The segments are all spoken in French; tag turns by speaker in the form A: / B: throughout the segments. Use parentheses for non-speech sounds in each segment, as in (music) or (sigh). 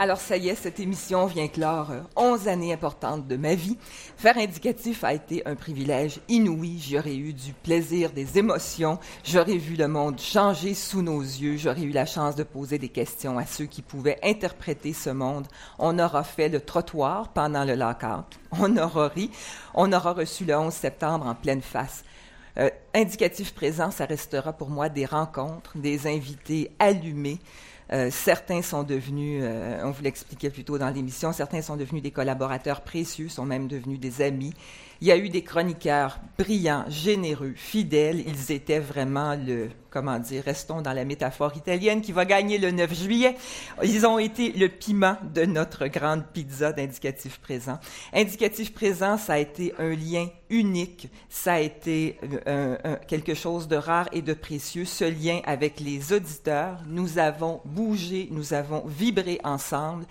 A: Alors ça y est, cette émission vient clore 11 euh, années importantes de ma vie. Faire indicatif a été un privilège inouï. J'aurais eu du plaisir, des émotions. J'aurais vu le monde changer sous nos yeux. J'aurais eu la chance de poser des questions à ceux qui pouvaient interpréter ce monde. On aura fait le trottoir pendant le lockout. On aura ri. On aura reçu le 11 septembre en pleine face. Euh, indicatif présent, ça restera pour moi des rencontres, des invités allumés. Euh, certains sont devenus, euh, on vous l'expliquait plus tôt dans l'émission, certains sont devenus des collaborateurs précieux, sont même devenus des amis. Il y a eu des chroniqueurs brillants, généreux, fidèles. Ils étaient vraiment le, comment dire, restons dans la métaphore italienne qui va gagner le 9 juillet. Ils ont été le piment de notre grande pizza d'indicatif présent. Indicatif présent, ça a été un lien unique. Ça a été euh, quelque chose de rare et de précieux. Ce lien avec les auditeurs, nous avons bougé, nous avons vibré ensemble.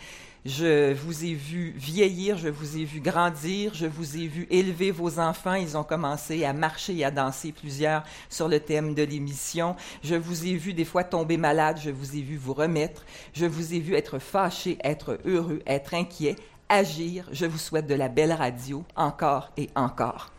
A: Je vous ai vu vieillir, je vous ai vu grandir, je vous ai vu élever vos enfants. Ils ont commencé à marcher et à danser plusieurs sur le thème de l'émission. Je vous ai vu des fois tomber malade, je vous ai vu vous remettre. Je vous ai vu être fâché, être heureux, être inquiet, agir. Je vous souhaite de la belle radio encore et encore.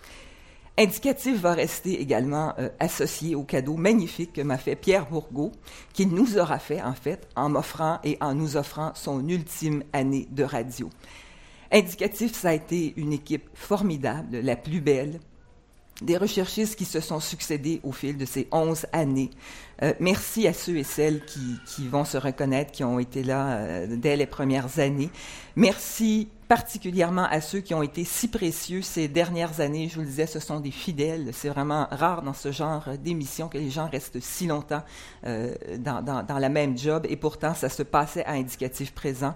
A: Indicatif va rester également euh, associé au cadeau magnifique que m'a fait Pierre Bourgault, qu'il nous aura fait en fait en m'offrant et en nous offrant son ultime année de radio. Indicatif, ça a été une équipe formidable, la plus belle, des recherchistes qui se sont succédés au fil de ces onze années. Euh, merci à ceux et celles qui, vont se reconnaître, qui ont été là euh, dès les premières années. Merci particulièrement à ceux qui ont été si précieux ces dernières années. Je vous le disais, ce sont des fidèles. C'est vraiment rare dans ce genre d'émission que les gens restent si longtemps euh, dans, dans la même job. Et pourtant, ça se passait à indicatif présent.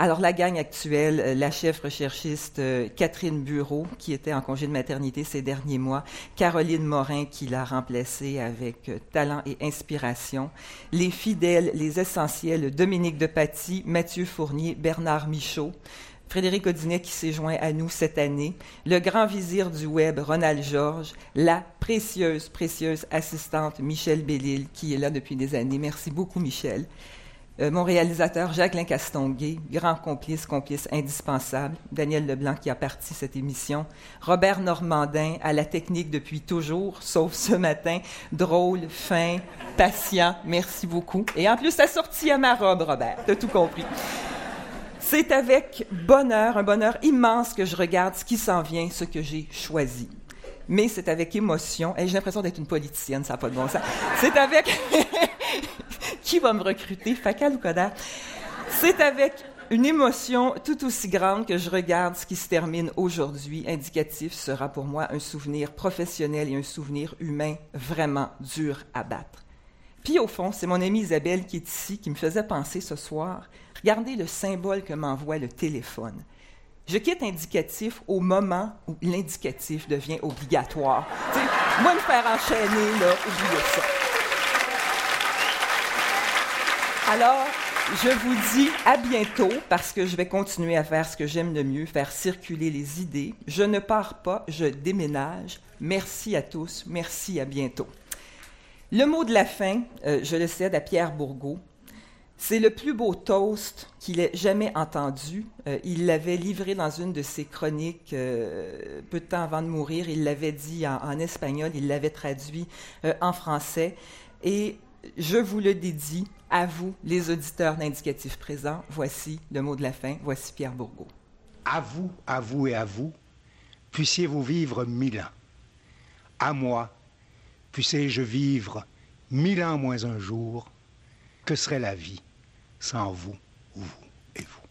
A: Alors, la gang actuelle, euh, la chef recherchiste euh, Catherine Bureau, qui était en congé de maternité ces derniers mois, Caroline Morin, qui l'a remplacée avec talent et inspiration, les fidèles, les essentiels, Dominique Depaty, Mathieu Fournier, Bernard Michaud, Frédéric Audinet qui s'est joint à nous cette année, le grand vizir du web, Ronald Georges, la précieuse, précieuse assistante Michel Bellil, qui est là depuis des années. Merci beaucoup, Michel. Euh, mon réalisateur Jacques Castonguay, grand complice, complice indispensable, Daniel Leblanc qui a parti cette émission, Robert Normandin à la technique depuis toujours, sauf ce matin, drôle, fin, patient, merci beaucoup. Et en plus, ça sorti à ma robe, Robert, t'as tout compris. C'est avec bonheur, un bonheur immense que je regarde ce qui s'en vient, ce que j'ai choisi. Mais c'est avec émotion, et j'ai l'impression d'être une politicienne, ça n'a pas de bon sens. C'est avec (laughs) qui va me recruter, Facal ou Coda? C'est avec une émotion tout aussi grande que je regarde ce qui se termine aujourd'hui. Indicatif sera pour moi un souvenir professionnel et un souvenir humain vraiment dur à battre. Puis au fond, c'est mon amie Isabelle qui est ici qui me faisait penser ce soir. Regardez le symbole que m'envoie le téléphone. Je quitte indicatif au moment où l'indicatif devient obligatoire. moi, me faire enchaîner, là, oubliez ça. Alors, je vous dis à bientôt parce que je vais continuer à faire ce que j'aime le mieux, faire circuler les idées. Je ne pars pas, je déménage. Merci à tous, merci à bientôt. Le mot de la fin, euh, je le cède à Pierre Bourgault. C'est le plus beau toast qu'il ait jamais entendu. Euh, il l'avait livré dans une de ses chroniques euh, peu de temps avant de mourir. Il l'avait dit en, en, espagnol, il l'avait traduit en français. Et je vous le dédie à vous, les auditeurs d'indicatifs présents. Voici le mot de la fin. Voici Pierre Bourgault.
B: À vous, à vous et à vous, puissiez-vous vivre mille ans. À moi, puissé-je vivre mille ans moins un jour? Que serait la vie sans vous ou vous et vous?